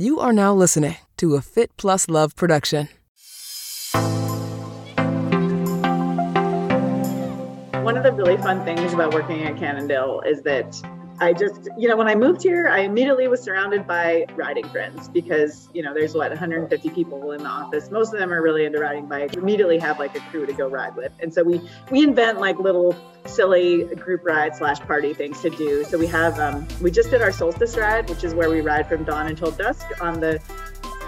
You are now listening to a Fit Plus Love production. One of the really fun things about working at Cannondale is that I just, you know, when I moved here, I immediately was surrounded by riding friends because, you know, there's what 150 people in the office. Most of them are really into riding bikes. We immediately have like a crew to go ride with, and so we we invent like little silly group ride slash party things to do. So we have um, we just did our solstice ride, which is where we ride from dawn until dusk on the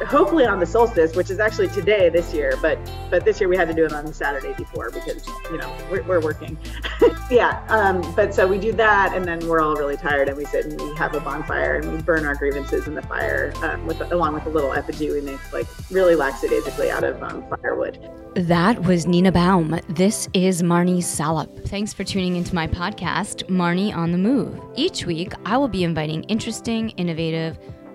hopefully on the solstice, which is actually today this year, but but this year we had to do it on the Saturday before because you know we're, we're working. yeah, um, but so we do that, and then we're all really tired, and we sit and we have a bonfire and we burn our grievances in the fire um, with along with a little effigy we make like really lackadaisically out of um, firewood. That was Nina Baum. This is Marnie Salop. Thanks for tuning into my podcast, Marnie on the Move. Each week, I will be inviting interesting, innovative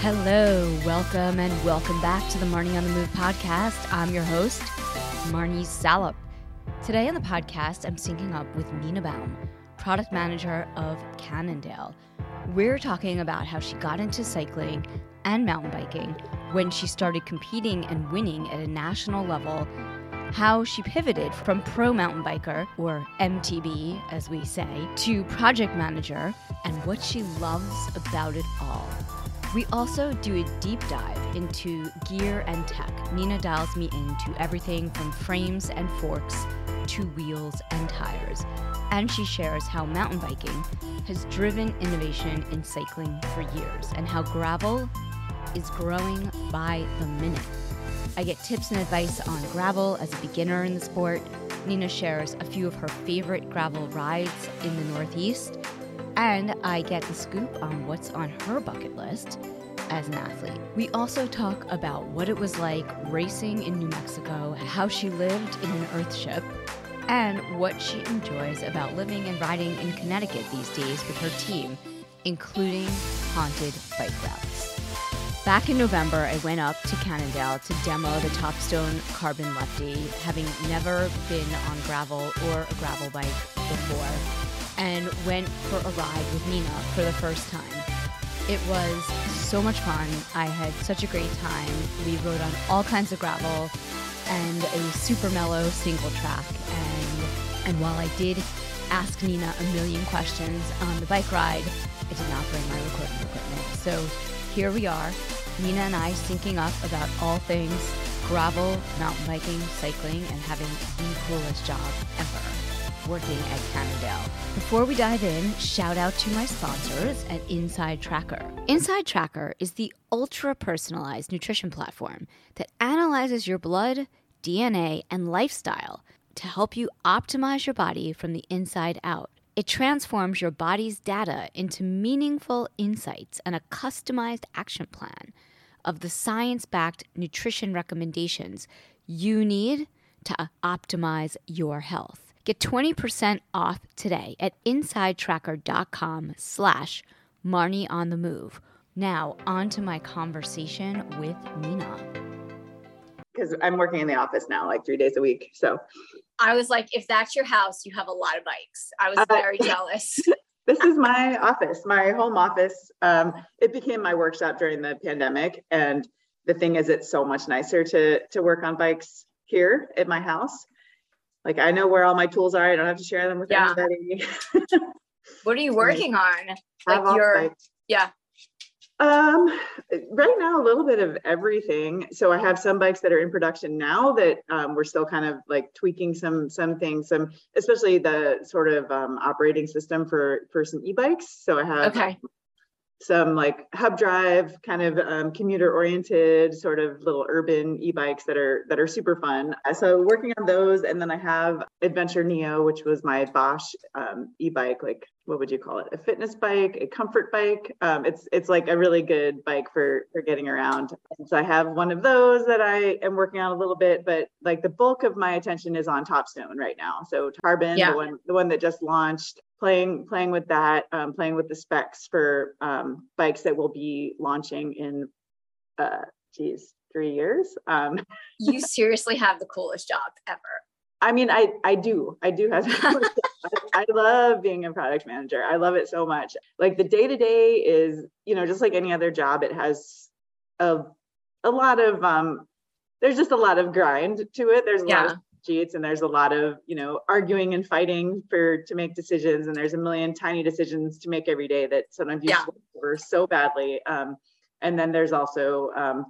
Hello, welcome, and welcome back to the Marnie on the Move podcast. I'm your host, Marnie Salop. Today on the podcast, I'm syncing up with Nina Baum, product manager of Cannondale. We're talking about how she got into cycling and mountain biking when she started competing and winning at a national level, how she pivoted from pro mountain biker, or MTB as we say, to project manager, and what she loves about it all. We also do a deep dive into gear and tech. Nina dials me into everything from frames and forks to wheels and tires. And she shares how mountain biking has driven innovation in cycling for years and how gravel is growing by the minute. I get tips and advice on gravel as a beginner in the sport. Nina shares a few of her favorite gravel rides in the Northeast and I get the scoop on what's on her bucket list as an athlete. We also talk about what it was like racing in New Mexico, how she lived in an earthship, and what she enjoys about living and riding in Connecticut these days with her team, including haunted bike routes. Back in November, I went up to Cannondale to demo the Topstone Carbon Lefty, having never been on gravel or a gravel bike before and went for a ride with Nina for the first time. It was so much fun. I had such a great time. We rode on all kinds of gravel and a super mellow single track. And, and while I did ask Nina a million questions on the bike ride, I did not bring my recording equipment. So here we are, Nina and I syncing up about all things gravel, mountain biking, cycling, and having the coolest job ever working at Cannondale. Before we dive in, shout out to my sponsors at Inside Tracker. Inside Tracker is the ultra personalized nutrition platform that analyzes your blood, DNA, and lifestyle to help you optimize your body from the inside out. It transforms your body's data into meaningful insights and a customized action plan of the science backed nutrition recommendations you need to optimize your health. Get 20% off today at insidetracker.com slash Marnie on the move. Now, on to my conversation with Nina. Because I'm working in the office now, like three days a week. So I was like, if that's your house, you have a lot of bikes. I was uh, very jealous. this is my office, my home office. Um, it became my workshop during the pandemic. And the thing is, it's so much nicer to to work on bikes here at my house like I know where all my tools are. I don't have to share them with yeah. anybody. what are you working on? Like your yeah. Um, right now, a little bit of everything. So I have some bikes that are in production now that um, we're still kind of like tweaking some some things, some especially the sort of um, operating system for for some e-bikes. So I have okay. Some like hub drive kind of um, commuter oriented sort of little urban e-bikes that are that are super fun. So working on those and then i have adventure neo which was my bosch um, e-bike like what would you call it? A fitness bike a comfort bike. Um, it's it's like a really good bike for for getting around. And so i have one of those that i am working on a little bit but like the bulk of my attention is on topstone right now. So carbon Yeah. the one the one that just launched playing playing with that um, playing with the specs for um, bikes that will be launching in uh geez three years um. You seriously have the coolest job ever. i mean i i do. I do have I, love being a product manager. I love it so much. Like the day to day is you know just like any other job it has a a lot of um there's just a lot of grind to it. There's a lot Yeah. of and there's a lot of you know arguing and fighting for to make decisions and there's a million tiny decisions to make every day that sometimes you Yeah. over so badly um and then there's also um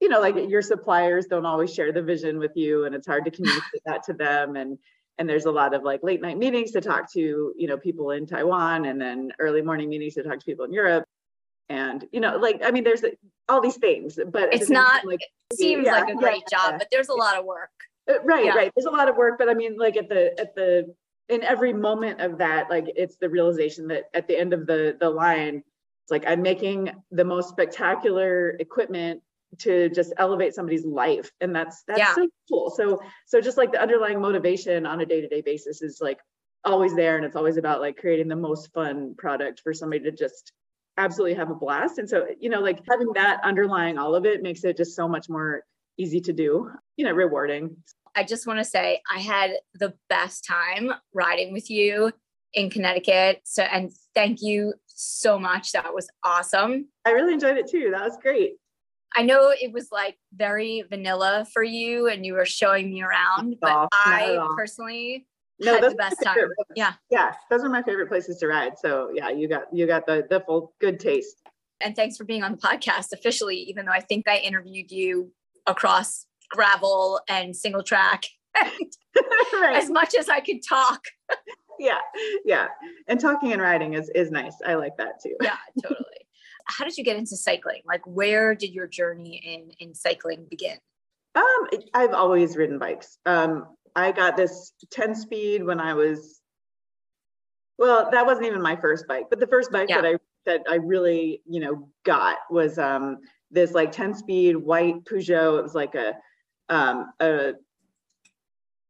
you know like your suppliers don't always share the vision with you and it's hard to communicate that to them and and there's a lot of like late night meetings to talk to you know people in taiwan and then early morning meetings to talk to people in europe and you know like i mean there's all these things but It's not- time, like Seems Yeah, like a great yeah, job, but there's a lot of work. Uh, Right, Yeah. right. There's a lot of work, but I mean, like at the at the in every moment of that, like it's the realization that at the end of the the line, it's like I'm making the most spectacular equipment to just elevate somebody's life, and that's that's Yeah. so cool. So so just like the underlying motivation on a day to day basis is like always there, and it's always about like creating the most fun product for somebody to just absolutely have a blast. And so you know, like having that underlying all of it makes it just so much more easy to do, you know, rewarding. I just want to say I had the best time riding with you in Connecticut. So, and thank you so much. That was awesome. I really enjoyed it too. That was great. I know it was like very vanilla for you and you were showing me around, but at I personally No, had the best time. favorite. Yeah. Yeah, those are my favorite places to ride. So yeah, you got you got the the full good taste. And thanks for being on the podcast officially, even though I think I interviewed you across gravel and single track right. as much as I could talk. Yeah, yeah. And talking and riding is is nice. I like that too. Yeah, totally. How did you get into cycling? Like, where did your journey in in cycling begin? Um, I've always ridden bikes. Um, I got this 10 speed when I was, well, that wasn't even my first bike, but the first bike Yeah. that I that I really, you know, got was um this like 10 speed white Peugeot. It was like a um a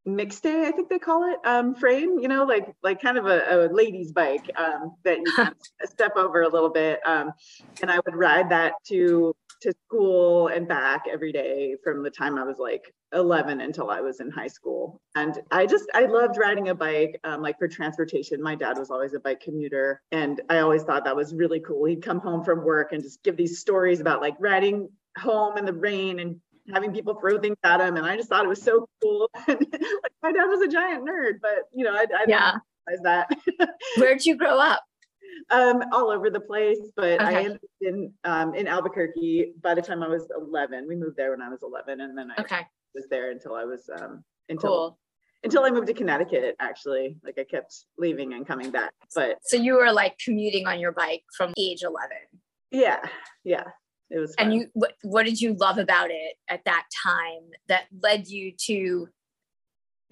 mixed day, I think they call it, um, frame, you know, like like kind of a, a lady's bike um that you can step over a little bit. Um, and I would ride that to to school and back every day from the time I was like 11 until I was in high school. And I just, I loved riding a bike, um, like for transportation. My dad was always a bike commuter. And I always thought that was really cool. He'd come home from work and just give these stories about like riding home in the rain and having people throw things at him. And I just thought it was so cool. like my dad was a giant nerd, but you know, I, I Yeah. didn't realize that. Where'd you grow up? um, all over the place, but I Okay. ended up in um, in Albuquerque by the time I was 11. We moved there when I was 11, and then I Okay, was there until I was um, until cool. until I moved to Connecticut. Actually, like I kept leaving and coming back, but So you were like commuting on your bike from age 11. yeah, yeah, it was. And you, what, what did you love about it at that time that led you to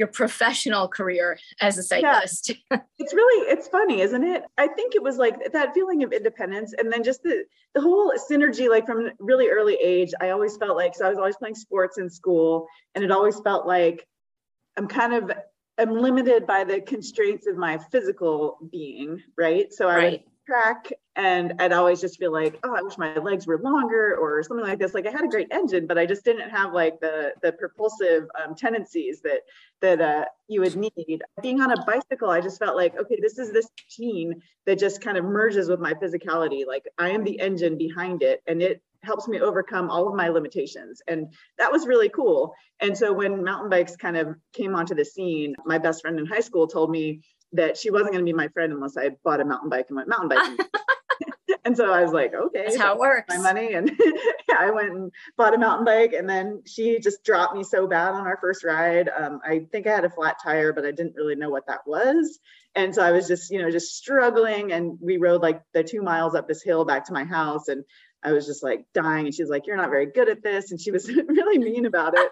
your professional career as a cyclist? it's really it's funny isn't it i think it was like that feeling of independence and then just the the whole synergy like from really early age i always felt like so i was always playing sports in school and it always felt like i'm kind of i'm limited by the constraints of my physical being right so i would Right. Track and i'd always just feel like oh i wish my legs were longer or something like this like i had a great engine but i just didn't have like the the propulsive um, tendencies that that uh, you would need. Being on a bicycle, I just felt like, okay, this is this machine that just kind of merges with my physicality. Like I am the engine behind it, and it helps me overcome all of my limitations. And that was really cool. And so when mountain bikes kind of came onto the scene, my best friend in high school told me that she wasn't going to be my friend unless I bought a mountain bike and went mountain biking. and so I was like, okay, that's how it works. My money. And I went and bought a mountain bike. And then she just dropped me so bad on our first ride. Um, I think I had a flat tire, but I didn't really know what that was. And so I was just, you know, just struggling. And we rode like the two miles up this hill back to my house. And I was just like dying. And she's like, You're not very good at this. And she was really mean about it.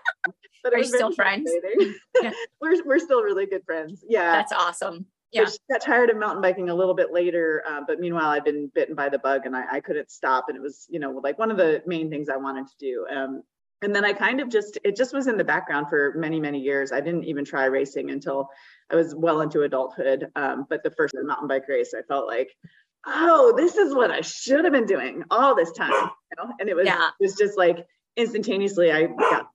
But Are you still friends? yeah. we're, we're still really good friends. Yeah. That's awesome. Yeah. she got tired of mountain biking a little bit later. Uh, but meanwhile, I'd been bitten by the bug and I, I couldn't stop. And it was, you know, like one of the main things I wanted to do. Um, and then I kind of just, it just was in the background for many, many years. I didn't even try racing until I was well into adulthood. Um, but the first mountain bike race, I felt like, oh, this is what I should have been doing all this time. You know? And it was, yeah. it was just like instantaneously I got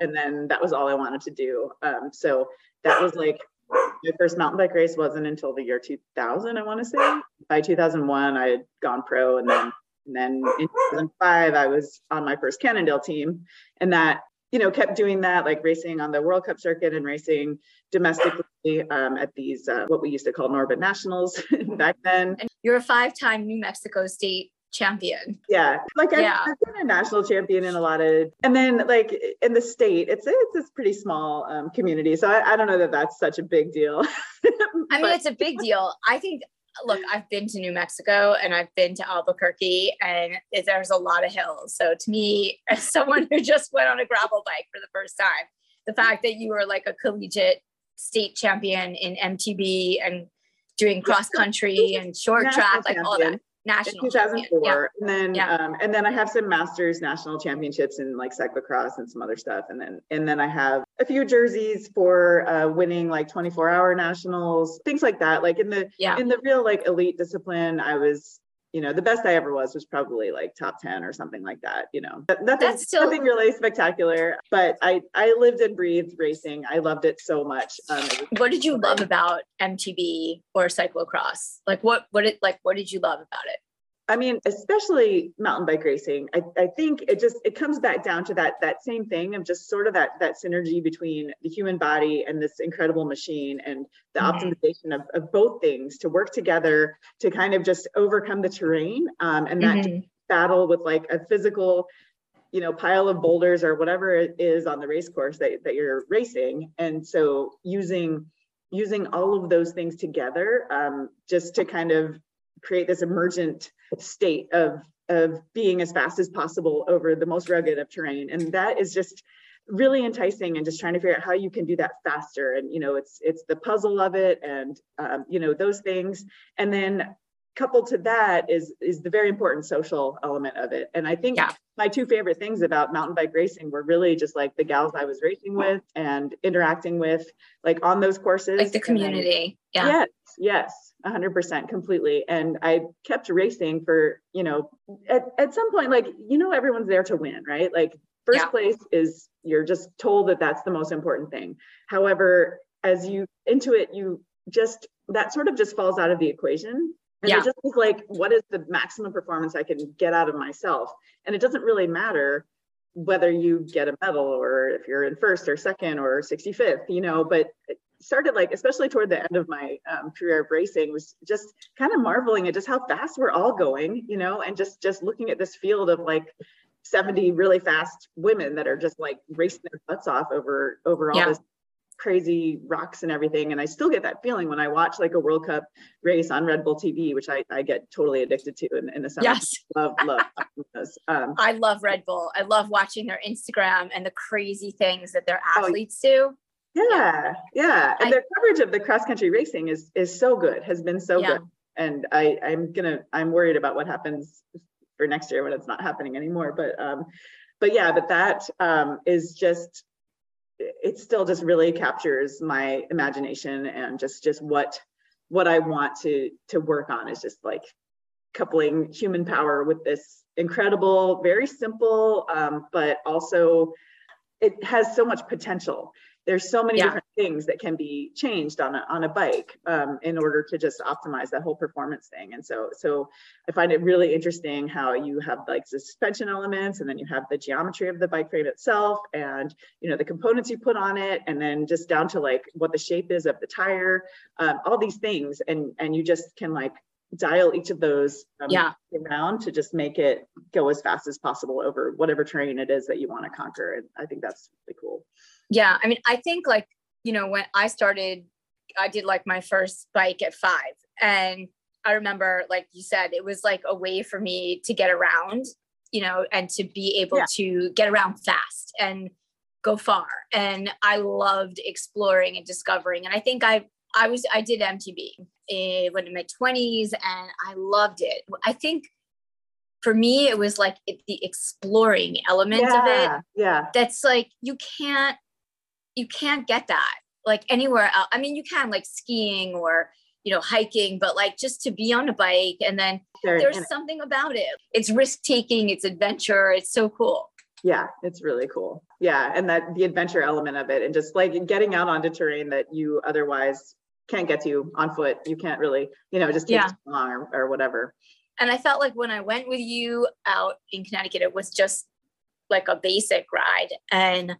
and then that was all I wanted to do. Um, so that was like my first mountain bike race wasn't until the year 2000, I want to say. By 2001, I had gone pro, and then and then in 2005, I was on my first Cannondale team, and that you know kept doing that, like racing on the World Cup circuit and racing domestically um, at these uh, what we used to call NORBA Nationals back then. You're a five-time New Mexico State champion. Yeah. Like I've, yeah. I've, been a national champion in a lot of, and then like in the state, it's it's a pretty small um, community. So I, I, don't know that that's such a big deal. I mean, it's a big deal. I think, look, I've been to New Mexico and I've been to Albuquerque and it, there's a lot of hills. So to me, as someone who just went on a gravel bike for the first time, the fact that you were like a collegiate state champion in MTB and doing cross country and short track, like all that national 2004 yeah. and then yeah. um, and then i have some masters national championships in like cyclocross and some other stuff and then and then i have a few jerseys for uh, winning like 24 hour nationals things like that like in the yeah. in the real like elite discipline i was you know, the best I ever was was probably like top 10 or something like that, you know. But nothing, That's still... nothing really spectacular, but I I lived and breathed racing. I loved it so much. Um, what did you love about MTB or cyclocross? Like what what did like what did you love about it? I mean, especially mountain bike racing, I, I think it just it comes back down to that that same thing of just sort of that that synergy between the human body and this incredible machine and the mm-hmm. optimization of, of both things to work together to kind of just overcome the terrain um, and that mm-hmm. battle with like a physical you know pile of boulders or whatever it is on the race course that, that you're racing and so using using all of those things together um, just to kind of create this emergent state of of being as fast as possible over the most rugged of terrain. And that is just really enticing and just trying to figure out how you can do that faster. And you know it's it's the puzzle of it and um, you know those things. And then coupled to that is is the very important social element of it. And i think yeah. my two favorite things about mountain bike racing were really just like the gals i was racing with and interacting with like on those courses. Like the community. Then, yeah. Yes yes 100% completely. And i kept racing for you know at, at some point like you know everyone's there to win right? Like first yeah. place is you're just told that that's the most important thing. However as you into it you just that sort of just falls out of the equation. And yeah. it just was like what is the maximum performance i can get out of myself? And it doesn't really matter whether you get a medal or if you're in first or second or 65th you know but started like especially toward the end of my um, career of racing was just kind of marveling at just how fast we're all going you know and just just looking at this field of like 70 really fast women that are just like racing their butts off over over all yeah. this crazy rocks and everything. And i still get that feeling when i watch like a world cup race on red bull tv which i, I get totally addicted to in, in the summer. Yes. Love love um, i love red bull. I love watching their instagram and the crazy things that their oh, athletes oh, do yeah, yeah. And I, their coverage of the cross country racing is is so good, has been so yeah. good. And I I'm gonna I'm worried about what happens for next year when it's not happening anymore. But um, but yeah, but that um is just it still just really captures my imagination and just just what what I want to to work on is just like coupling human power with this incredible, very simple, um, but also it has so much potential there's so many yeah. different things that can be changed on a, on a bike um, in order to just optimize that whole performance thing and so so i find it really interesting how you have like suspension elements and then you have the geometry of the bike frame itself and you know the components you put on it and then just down to like what the shape is of the tire um, all these things and and you just can like dial each of those um, yeah. around to just make it go as fast as possible over whatever terrain it is that you want to conquer. And I think that's really cool. Yeah. I mean, I think like, you know, when I started, I did like my first bike at five. And I remember, like you said, it was like a way for me to get around, you know, and to be able yeah. to get around fast and go far. And I loved exploring and discovering. And I think I, I was, I did MTB in, eh, when in my 20s and I loved it. I think for me, it was like it, the exploring element yeah, of it. Yeah. That's like, you can't, you can't get that like anywhere else. I mean, you can like skiing or, you know, hiking, but like just to be on a bike and then sure. there's and something about it. It's risk taking, it's adventure. It's so cool. Yeah, it's really cool. Yeah. And that the adventure element of it and just like getting out onto terrain that you otherwise can't get to you on foot. You can't really, you know, just take yeah. long or, or whatever. And I felt like when I went with you out in Connecticut, it was just like a basic ride. And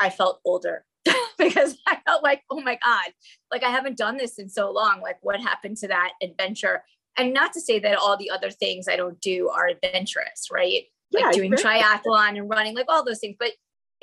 I felt older because I felt like, oh my God, like I haven't done this in so long. Like, what happened to that adventure? And not to say that all the other things I don't do are adventurous, right? Like yeah, doing triathlon and running, like all those things, but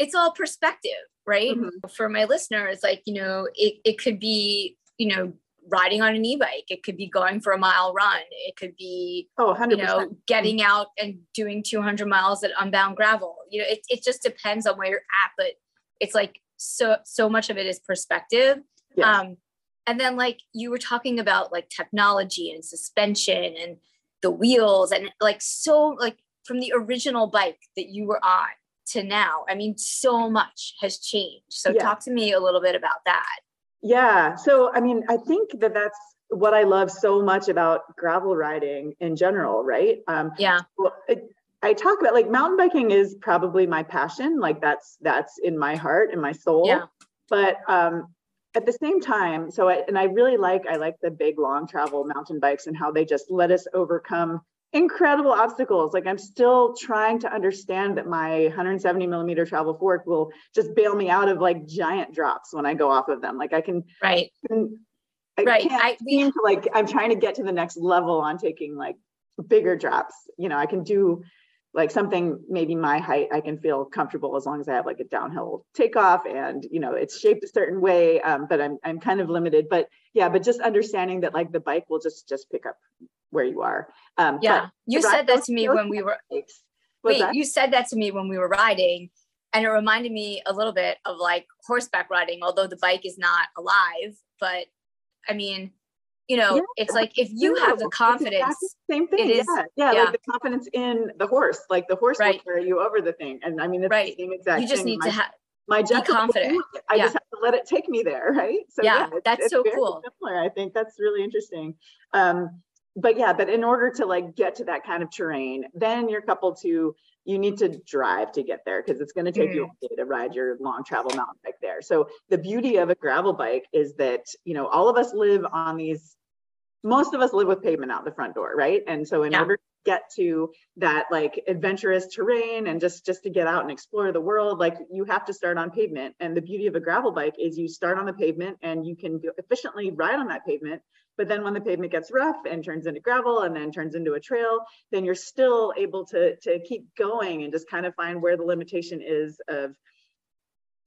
it's all perspective, right? Mm-hmm. For my listeners, like, you know, it, it could be, you know, riding on an e-bike it could be going for a mile run it could be oh 100%. you know getting out and doing 200 miles at unbound gravel you know it, it just depends on where you're at but it's like so so much of it is perspective um and then like you were talking about like technology and suspension and the wheels and like so like from the original bike that you were on to now i mean so much has changed so yeah. talk to me a little bit about that yeah so i mean i think that that's what i love so much about gravel riding in general right um yeah well, it, I talk about like mountain biking is probably my passion. Like that's that's in my heart and my soul. Yeah. But um, at the same time, so I, and I really like I like the big long travel mountain bikes and how they just let us overcome incredible obstacles. Like I'm still trying to understand that my 170 millimeter travel fork will just bail me out of like giant drops when I go off of them. Like I can right. I right. can't I, seem to like I'm trying to get to the next level on taking like bigger drops. You know, I can do like something maybe my height i can feel comfortable as long as i have like a downhill takeoff and you know it's shaped a certain way um, but i'm i'm kind of limited but yeah but just understanding that like the bike will just just pick up where you are um yeah you said that to me when we were wait that? you said that to me when we were riding and it reminded me a little bit of like horseback riding although the bike is not alive but i mean you know yeah. it's like if you have the confidence exactly the same thing yeah. yeah. yeah like the confidence in the horse like the horse right. will carry you over the thing and i mean it's right. the same exact you just thing. need my, to have my be confident i just have to let it take me there right so yeah, it's, that's it's so cool similar. i think that's really interesting um but yeah but in order to like get to that kind of terrain then you're coupled to you need to drive to get there because it's going to take mm. you a day to ride your long travel mountain bike there. So the beauty of a gravel bike is that you know all of us live on these. Most of us live with pavement out the front door, right? And so in yeah. order to get to that like adventurous terrain and just just to get out and explore the world, like you have to start on pavement. And the beauty of a gravel bike is you start on the pavement and you can efficiently ride on that pavement but then when the pavement gets rough and turns into gravel and then turns into a trail, then you're still able to, to keep going and just kind of find where the limitation is of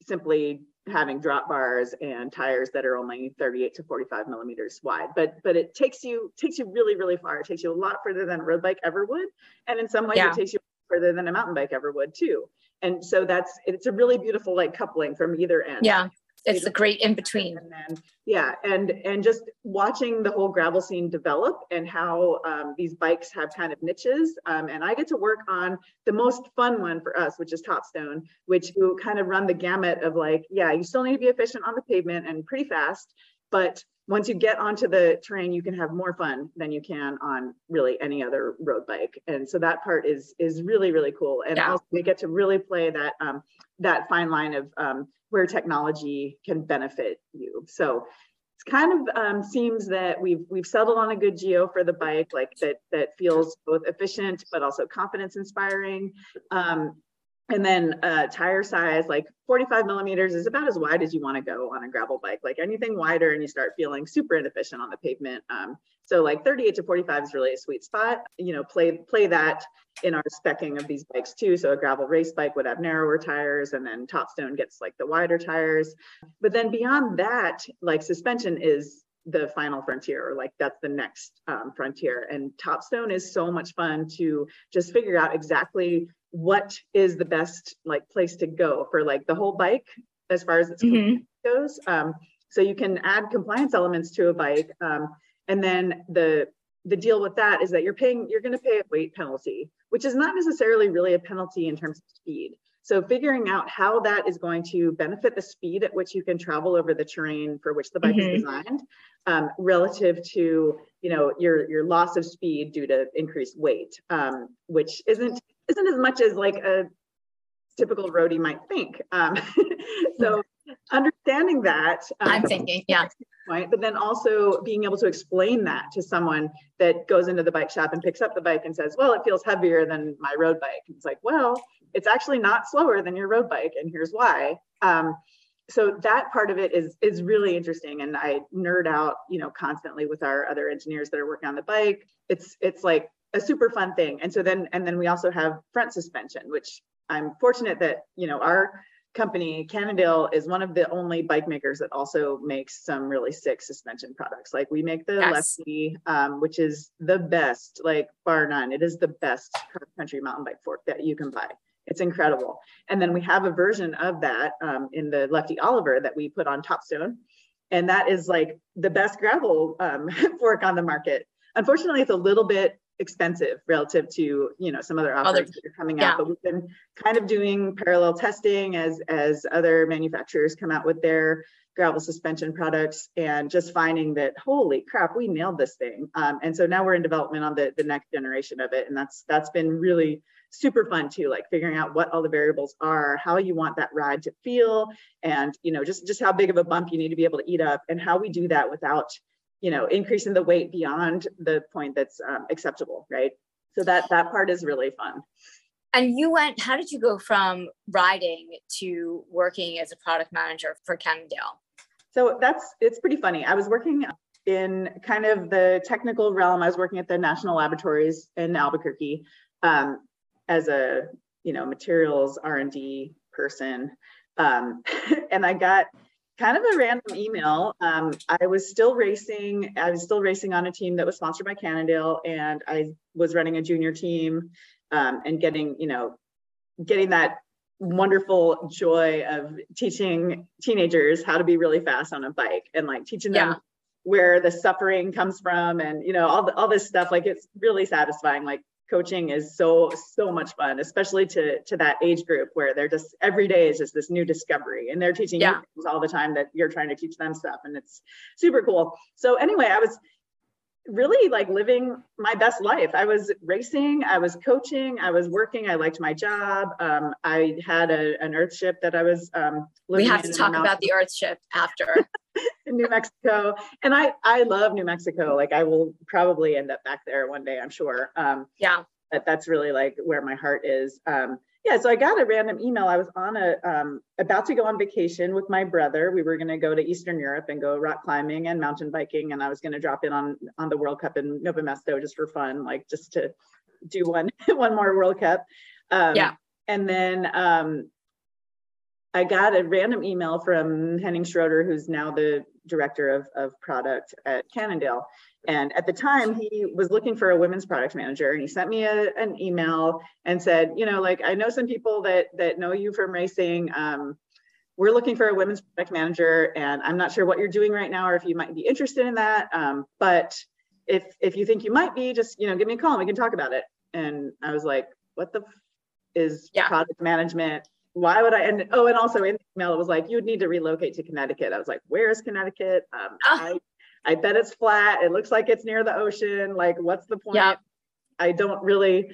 simply having drop bars and tires that are only 38 to 45 millimeters wide. But but it takes you takes you really really far. It takes you a lot further than a road bike ever would. And in some ways yeah. it takes you further than a mountain bike ever would too. And so that's it's a really beautiful like coupling from either end. Yeah it's the great in between. And then, yeah, and and just watching the whole gravel scene develop and how um, these bikes have kind of niches. Um, and I get to work on the most fun one for us, which is Topstone, which you kind of run the gamut of like, yeah, you still need to be efficient on the pavement and pretty fast, but once you get onto the terrain, you can have more fun than you can on really any other road bike. And so that part is is really really cool. And yeah. also we get to really play that um, that fine line of um, where technology can benefit you. So it's kind of um, seems that we've we've settled on a good geo for the bike, like that that feels both efficient but also confidence inspiring. Um, and then uh, tire size, like 45 millimeters is about as wide as you want to go on a gravel bike. Like anything wider and you start feeling super inefficient on the pavement. Um, so like 38 to 45 is really a sweet spot. You know, play play that in our specking of these bikes too. So a gravel race bike would have narrower tires and then Topstone gets like the wider tires. But then beyond that, like suspension is the final frontier or like that's the next um, frontier and topstone is so much fun to just figure out exactly what is the best like place to go for like the whole bike as far as it mm-hmm. goes. Um, so you can add compliance elements to a bike, um, and then the the deal with that is that you're paying you're going to pay a weight penalty, which is not necessarily really a penalty in terms of speed. So figuring out how that is going to benefit the speed at which you can travel over the terrain for which the bike mm-hmm. is designed, um, relative to you know your your loss of speed due to increased weight, um, which isn't isn't as much as like a typical roadie might think. Um, so understanding that um, I'm thinking, yeah. Point, but then also being able to explain that to someone that goes into the bike shop and picks up the bike and says, "Well, it feels heavier than my road bike." And it's like, "Well, it's actually not slower than your road bike, and here's why." Um, so that part of it is is really interesting, and I nerd out, you know, constantly with our other engineers that are working on the bike. It's it's like a super fun thing. And so then, and then we also have front suspension, which I'm fortunate that, you know, our company, Cannondale, is one of the only bike makers that also makes some really sick suspension products. Like we make the yes. Lefty, um, which is the best, like bar none. It is the best country mountain bike fork that you can buy. It's incredible. And then we have a version of that um, in the Lefty Oliver that we put on Topstone. And that is like the best gravel um, fork on the market. Unfortunately, it's a little bit expensive relative to you know some other offers that are coming yeah. out but we've been kind of doing parallel testing as as other manufacturers come out with their gravel suspension products and just finding that holy crap we nailed this thing. Um, and so now we're in development on the the next generation of it. And that's that's been really super fun too like figuring out what all the variables are how you want that ride to feel and you know just just how big of a bump you need to be able to eat up and how we do that without you know, increasing the weight beyond the point that's um, acceptable, right? So that that part is really fun. And you went, how did you go from riding to working as a product manager for Cannondale? So that's, it's pretty funny. I was working in kind of the technical realm. I was working at the National Laboratories in Albuquerque um, as a, you know, materials R&D person. Um, and I got kind of a random email. Um, I was still racing. I was still racing on a team that was sponsored by Cannondale, and I was running a junior team um, and getting, you know, getting that wonderful joy of teaching teenagers how to be really fast on a bike and like teaching them yeah. where the suffering comes from and you know all the, all this stuff. Like it's really satisfying. Like coaching is so so much fun especially to to that age group where they're just every day is just this new discovery and they're teaching yeah. you things all the time that you're trying to teach them stuff and it's super cool so anyway i was really like living my best life i was racing i was coaching i was working i liked my job um, i had a, an earthship that i was um, we have to talk about the earthship after in New Mexico. And I I love New Mexico. Like I will probably end up back there one day, I'm sure. Um, yeah. But that's really like where my heart is. Um, yeah, so I got a random email. I was on a um, about to go on vacation with my brother. We were going to go to Eastern Europe and go rock climbing and mountain biking, and I was going to drop in on on the World Cup in Nove Mesto just for fun, like just to do one one more World Cup. Um, yeah. And then um, I got a random email from Henning Schroeder, who's now the director of, of product at Cannondale. And at the time, he was looking for a women's product manager, and he sent me a, an email and said, you know, like I know some people that that know you from racing. Um, we're looking for a women's product manager, and I'm not sure what you're doing right now or if you might be interested in that. Um, but if if you think you might be, just you know, give me a call and we can talk about it. And I was like, what the f- is yeah. product management? Why would I? And oh, and also in the email, it was like, you would need to relocate to Connecticut. I was like, where's Connecticut? Um, oh. I, I bet it's flat. It looks like it's near the ocean. Like, what's the point? Yeah. I don't really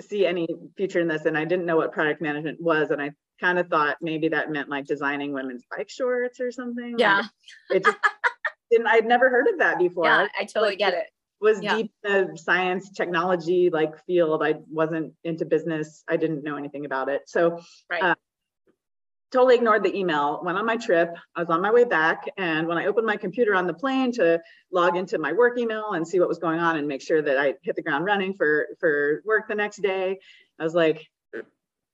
see any future in this. And I didn't know what product management was. And I kind of thought maybe that meant like designing women's bike shorts or something. Yeah. Like, it just didn't, I'd never heard of that before. Yeah, I totally like, get it. Was Yeah. deep in the science technology like field. I wasn't into business. I didn't know anything about it. So Right. uh, totally ignored the email, went on my trip. I was on my way back. And when I opened my computer on the plane to log into my work email and see what was going on and make sure that I hit the ground running for, for work the next day, I was like,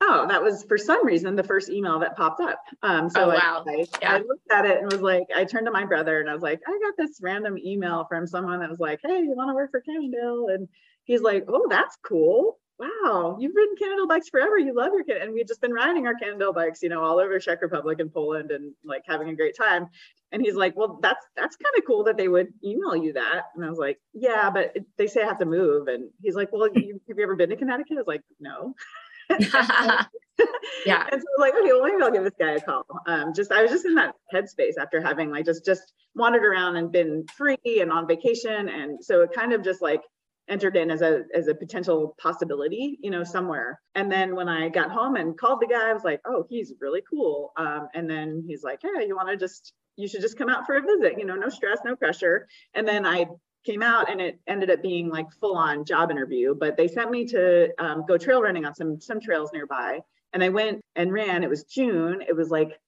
oh, that was for some reason the first email that popped up. Um, so Oh, I- wow. I, Yeah. I looked at it and was like, I turned to my brother and I was like, I got this random email from someone that was like, hey, you want to work for Cannondale? And he's like, oh, that's cool. Wow, you've ridden Cannondale bikes forever. You love your kid. And we've just been riding our Cannondale bikes, you know, all over Czech Republic and Poland and like having a great time. And he's like, well, that's that's kind of cool that they would email you that. And I was like, yeah, but it- they say I have to move. And he's like, well, you, have you ever been to Connecticut? I was like, no. yeah. And so I was like, okay, well, maybe I'll give this guy a call. Um, just I was just in that headspace after having like just just wandered around and been free and on vacation. And so it kind of just like entered in as a as a potential possibility, you know, somewhere. And then when I got home and called the guy, I was like, oh, he's really cool. Um, and then he's like, hey, you want to just you should just come out for a visit, you know, no stress, no pressure. And then I came out and it ended up being like full on job interview, but they sent me to um, go trail running on some some trails nearby. And I went and ran. It was June. It was like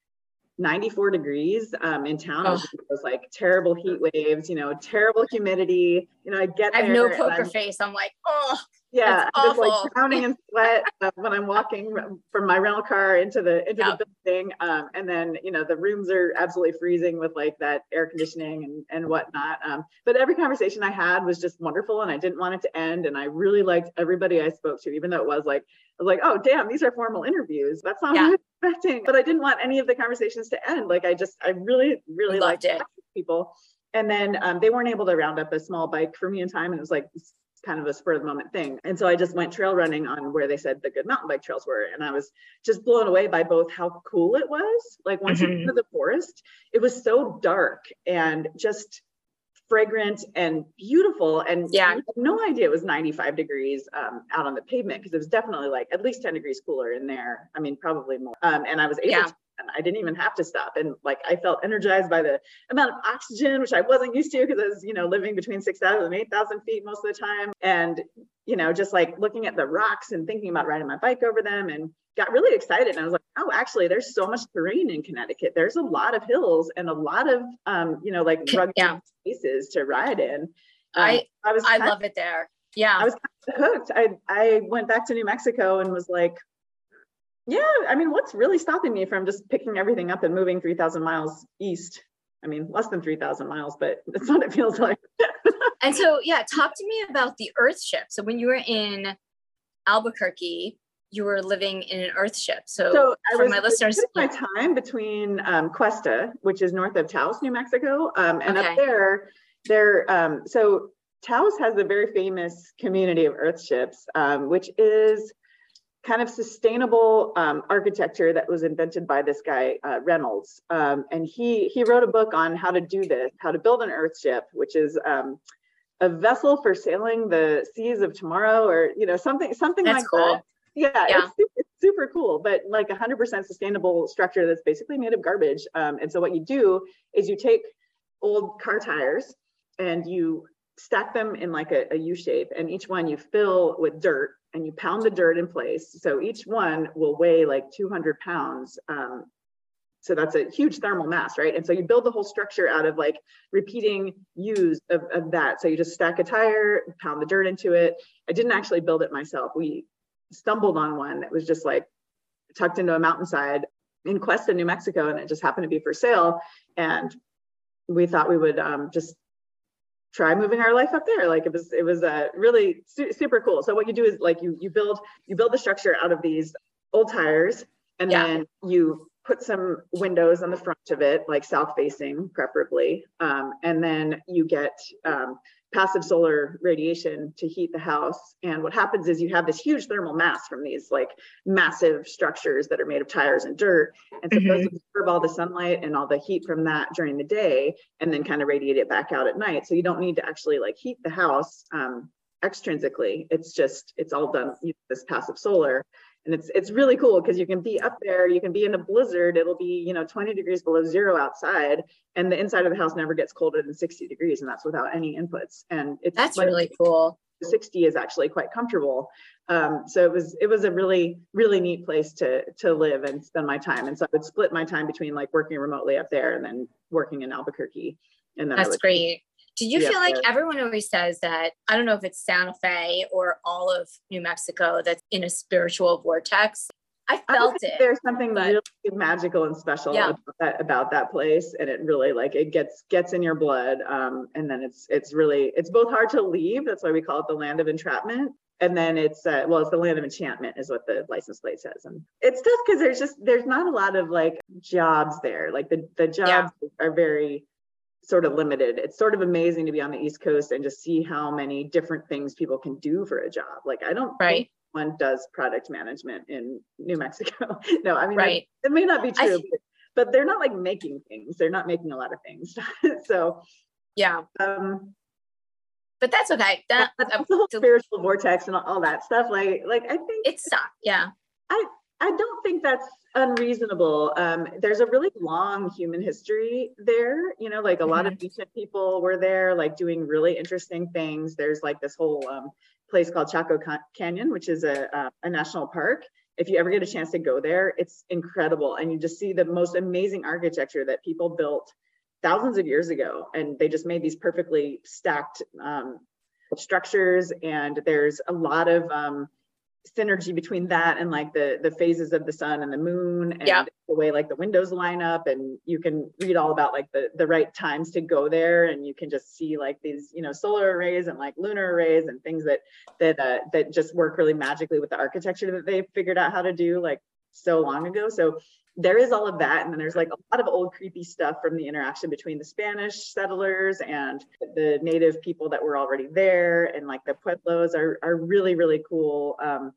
94 degrees um, in town. It was, it was like terrible heat waves, you know, terrible humidity. You know, I get I have no poker I'm- face. I'm like, oh, yeah, It's I'm just like drowning in sweat uh, when I'm walking from my rental car into the into Yep. the building. Um, and then you know the rooms are absolutely freezing with like that air conditioning and and whatnot. Um, but every conversation I had was just wonderful, and I didn't want it to end. And I really liked everybody I spoke to, even though it was like I was like, oh damn, these are formal interviews. That's not Yeah. what I was expecting. But I didn't want any of the conversations to end. Like I just I really really Loved liked it. people. And then um, they weren't able to round up a small bike for me in time, and it was like kind of a spur of the moment thing. And so I just went trail running on where they said the good mountain bike trails were. And I was just blown away by both how cool it was. Like once you Mhm. get into the forest, it was so dark and just fragrant and beautiful. And Yeah. you had no idea it was 95 degrees um, out on the pavement because it was definitely like at least 10 degrees cooler in there. I mean, probably more. Um, and I was able Yeah. to and I didn't even have to stop. And like I felt energized by the amount of oxygen, which I wasn't used to because I was, you know, living between 6,000 and 8,000 feet most of the time. And, you know, just like looking at the rocks and thinking about riding my bike over them and got really excited. And I was like, oh, actually, there's so much terrain in Connecticut. There's a lot of hills and a lot of, um, you know, like rugged Yeah. spaces to ride in. Um, I- I was I love it there. Yeah. I was kind of hooked. I I went back to New Mexico and was like, yeah, I mean, what's really stopping me from just picking everything up and moving 3,000 miles east? I mean, less than 3,000 miles, but that's what it feels like. And so, yeah, talk to me about the Earth ship. So when you were in Albuquerque, you were living in an Earth ship. So, So for was my listeners, spending my time between um, Questa, which is north of Taos, New Mexico, um, and Okay. up there, there. Um, so Taos has a very famous community of earth ships, um, which is kind of sustainable um, architecture that was invented by this guy uh, Reynolds, um, and he he wrote a book on how to do this, how to build an earth ship, which is um, a vessel for sailing the seas of tomorrow, or you know something something That's like cool. that. Yeah, Yeah. It's, it's super cool, but like hundred percent sustainable structure that's basically made of garbage. Um, and so what you do is you take old car tires and you stack them in like a, a U shape, and each one you fill with dirt and you pound the dirt in place. So each one will weigh like 200 pounds. Um, so that's a huge thermal mass, right? And so you build the whole structure out of like repeating use of, of that. So you just stack a tire, pound the dirt into it. I didn't actually build it myself. We stumbled on one that was just like tucked into a mountainside in Questa, New Mexico, and it just happened to be for sale. And we thought we would um, just try moving our life up there. Like it was, it was uh, really su- super cool. So what you do is like you you build you build the structure out of these old tires, and Yeah. then you put some windows on the front of it, like south facing, preferably, um, and then you get um, passive solar radiation to heat the house. And what happens is you have this huge thermal mass from these like massive structures that are made of tires and dirt, and supposed to absorb all the sunlight and all the heat from that during the day, and then kind of radiate it back out at night. So you don't need to actually like heat the house um, extrinsically. It's just it's all done using this passive solar. And it's it's really cool because you can be up there you can be in a blizzard it'll be you know 20 degrees below zero outside and the inside of the house never gets colder than 60 degrees and that's without any inputs and it's that's like, really cool. 60 is actually quite comfortable. Um, so it was it was a really really neat place to to live and spend my time and so i would split my time between like working remotely up there and then working in albuquerque and then that's would, great do you Yeah, feel like everyone always says that? I don't know if it's Santa Fe or all of New Mexico that's in a spiritual vortex. I I felt think it. There's something but- really magical and special Yeah. about that about that place, and it really like it gets gets in your blood. Um, and then it's it's really it's both hard to leave. That's why we call it the land of entrapment. And then it's uh, well, it's the land of enchantment is what the license plate says. And it's tough because there's just there's not a lot of like jobs there. Like the the jobs are very sort of limited. It's sort of amazing to be on the East Coast and just see how many different things people can do for a job. Like I don't think Right. one does product management in New Mexico. no, I mean, Right. it may not be true, think- but, but they're not like making things. They're not making a lot of things. so, yeah, um, but that's okay. That, that's that- the whole spiritual vortex and all that stuff. Like, like I think it sucked. Yeah. I don't think that's unreasonable. Um, there's a really long human history there. You know, like a lot of ancient people were there, like doing really interesting things. There's like this whole um, place called Chaco Ca- Canyon, which is a, uh, a national park. If you ever get a chance to go there, it's incredible, and you just see the most amazing architecture that people built thousands of years ago, and they just made these perfectly stacked um, structures. And there's a lot of um, synergy between that and like the the phases of the sun and the moon and Yeah. the way like the windows line up and you can read all about like the the right times to go there and you can just see like these you know solar arrays and like lunar arrays and things that that uh, that just work really magically with the architecture that they figured out how to do like so long ago so there is all of that and then there's like a lot of old creepy stuff from the interaction between the spanish settlers and the native people that were already there and like the pueblos are, are really really cool. Um,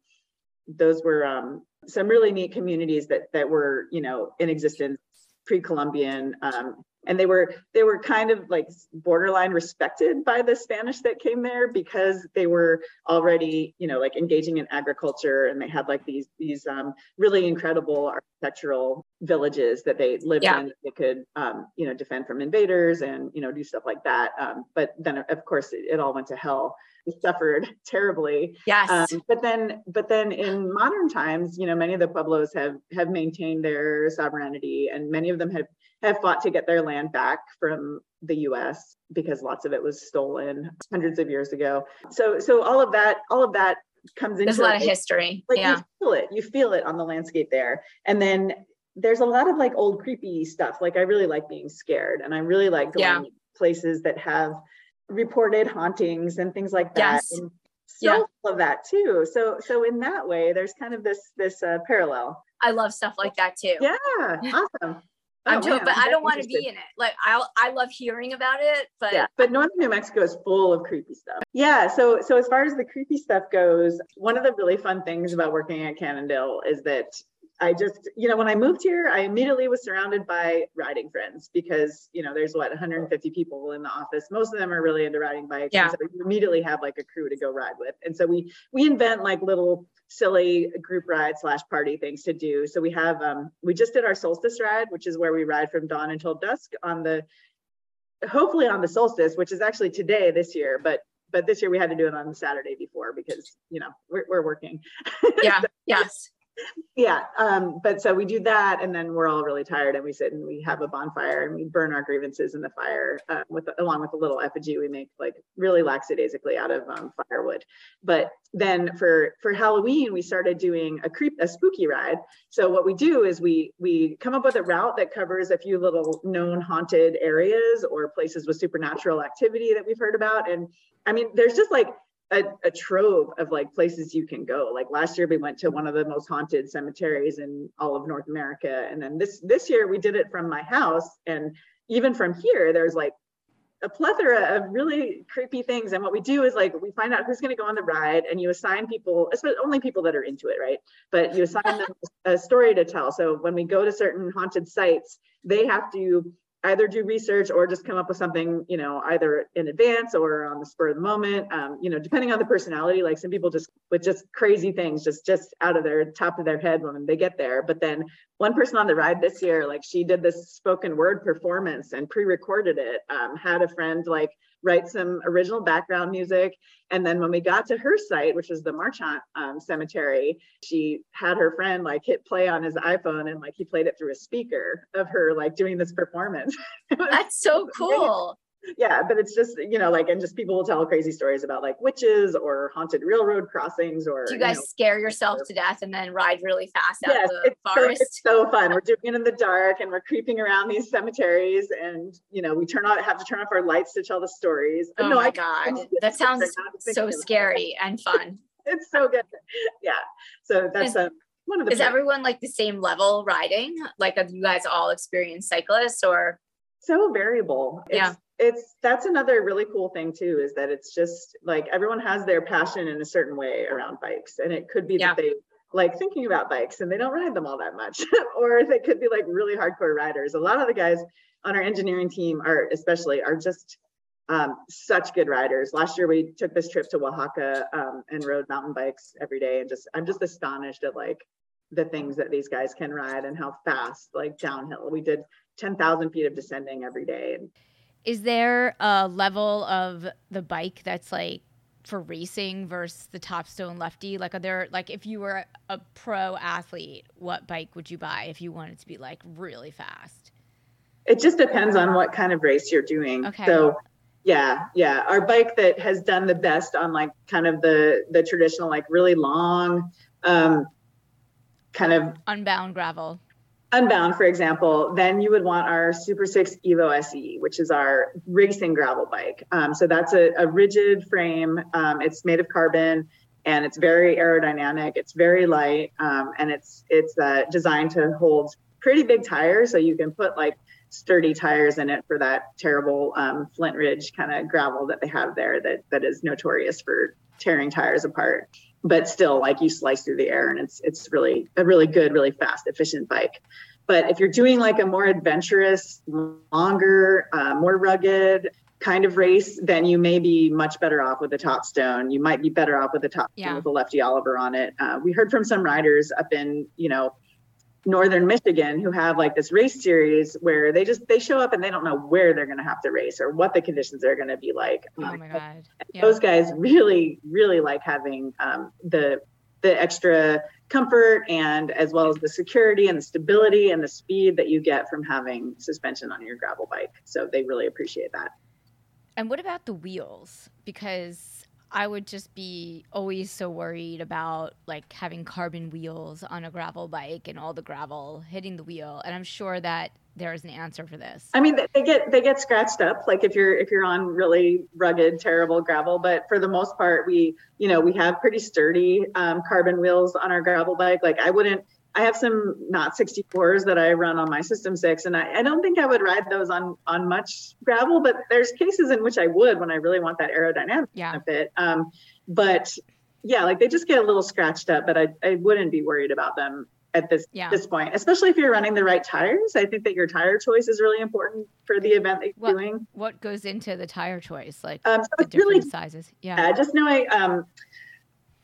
those were um, some really neat communities that that were you know in existence pre-columbian um, and they were they were kind of like borderline respected by the spanish that came there because they were already you know like engaging in agriculture and they had like these these um, really incredible architectural villages that they lived Yeah. in that they could um, you know defend from invaders and you know do stuff like that um, but then of course it, it all went to hell suffered terribly Yes. um, but then but then in modern times you know many of the pueblos have have maintained their sovereignty and many of them have have fought to get their land back from the US because lots of it was stolen hundreds of years ago so so all of that all of that comes into There's a lot of history. like yeah. you feel it you feel it on the landscape there and then there's a lot of like old creepy stuff like i really like being scared and i really like going Yeah. places that have reported hauntings and things like that Yes. and Yeah. so full of that too so so in that way there's kind of this this uh, parallel I love stuff like that too. yeah awesome I'm Oh, to- but I don't want to be in it. Like I I love hearing about it, but yeah but northern new mexico is full of creepy stuff yeah so so as far as the creepy stuff goes one of the really fun things about working at cannondale is that i just you know when i moved here i immediately was surrounded by riding friends because you know there's what 150 people in the office most of them are really into riding bikes Yeah. so you immediately have like a crew to go ride with and so we we invent like little silly group ride slash party things to do so we have um we just did our solstice ride which is where we ride from dawn until dusk on the hopefully on the solstice, which is actually today this year, but but this year we had to do it on the Saturday before because you know we're, we're working. yeah, yes. Yeah. Um, but so we do that, and then we're all really tired, and we sit and we have a bonfire and we burn our grievances in the fire uh, with along with a little effigy we make like really lackadaisically out of um, firewood. But then for for Halloween we started doing a creep a spooky ride. So what we do is we we come up with a route that covers a few little known haunted areas or places with supernatural activity that we've heard about. And I mean, there's just like a, a trove of like places you can go. Like last year we went to one of the most haunted cemeteries in all of North America. And then this this year we did it from my house. And even from here, there's like a plethora of really creepy things. And what we do is like we find out who's going to go on the ride, and you assign people, especially only people that are into it, right? But you assign them a story to tell. So when we go to certain haunted sites, they have to either do research or just come up with something, you know, either in advance or on the spur of the moment. Um, you know, depending on the personality, like some people just with just crazy things, just just out of their top of their head when they get there. But then one person on the ride this year, like she did this spoken word performance and pre-recorded it. Um, had a friend like write some original background music. And then when we got to her site, which was the Marchant um, Cemetery, she had her friend like hit play on his iPhone and like he played it through a speaker of her like doing this performance. That's so cool yeah but it's just you know like and just people will tell crazy stories about like witches or haunted railroad crossings or do you guys you know, scare yourself to death and then ride really fast out yes, the it's forest? so, it's so fun. We're doing it in the dark and we're creeping around these cemeteries and you know we turn on have to turn off our lights to tell the stories. Oh no, my I, god. that sounds so scary and fun. It's so good. Yeah. So that's a um, one of the is everyone like the same level riding? Like have you guys all experienced cyclists or? So variable. It's, yeah it's that's another really cool thing too is that it's just like everyone has their passion in a certain way around bikes and it could be yeah. that they like thinking about bikes and they don't ride them all that much or they could be like really hardcore riders. A lot of the guys on our engineering team are especially are just um, such good riders. Last year we took this trip to oaxaca um, and rode mountain bikes every day and just i'm just astonished at like the things that these guys can ride and how fast like downhill. We did 10,000 feet of descending every day and is there a level of the bike that's like for racing versus the Topstone lefty? Like, are there like if you were a pro athlete, what bike would you buy if you wanted to be like really fast? It just depends on what kind of race you're doing. Okay. So yeah, yeah. Our bike that has done the best on like kind of the the traditional, like really long, um, kind of unbound gravel. Unbound, for example, then you would want our Super 6 Evo SE, which is our racing gravel bike. Um, so that's a, a rigid frame. Um, it's made of carbon and it's very aerodynamic. It's very light um, and it's it's uh, designed to hold pretty big tires. So you can put like sturdy tires in it for that terrible um, Flint Ridge kind of gravel that they have there that that is notorious for tearing tires apart but still like you slice through the air and it's it's really a really good really fast efficient bike. But if you're doing like a more adventurous longer uh, more rugged kind of race then you may be much better off with a Topstone. You might be better off with a top yeah. with a lefty oliver on it. Uh, we heard from some riders up in you know northern michigan who have like this race series where they just they show up and they don't know where they're going to have to race or what the conditions are going to be like. Oh my god. Yeah. those guys really really like having um, the the extra comfort and as well as the security and the stability and the speed that you get from having suspension on your gravel bike. So they really appreciate that. And what about the wheels? Because I would just be always so worried about like having carbon wheels on a gravel bike and all the gravel hitting the wheel. And I'm sure that there is an answer for this. I mean, they get they get scratched up like if you're if you're on really rugged, terrible gravel. But for the most part, we you know we have pretty sturdy um, carbon wheels on our gravel bike. Like I wouldn't I have some KNOT 64s that I run on my System 6, and I, I, don't think I would ride those on on much gravel, but there's cases in which I would when I really want that aerodynamic yeah. benefit. Um, but yeah, like they just get a little scratched up, but I, I wouldn't be worried about them at this yeah. this point, especially if you're running the right tires. I think that your tire choice is really important for the event that you're what, doing. What goes into the tire choice, like um, so the different really, sizes? Yeah, yeah just knowing. Um,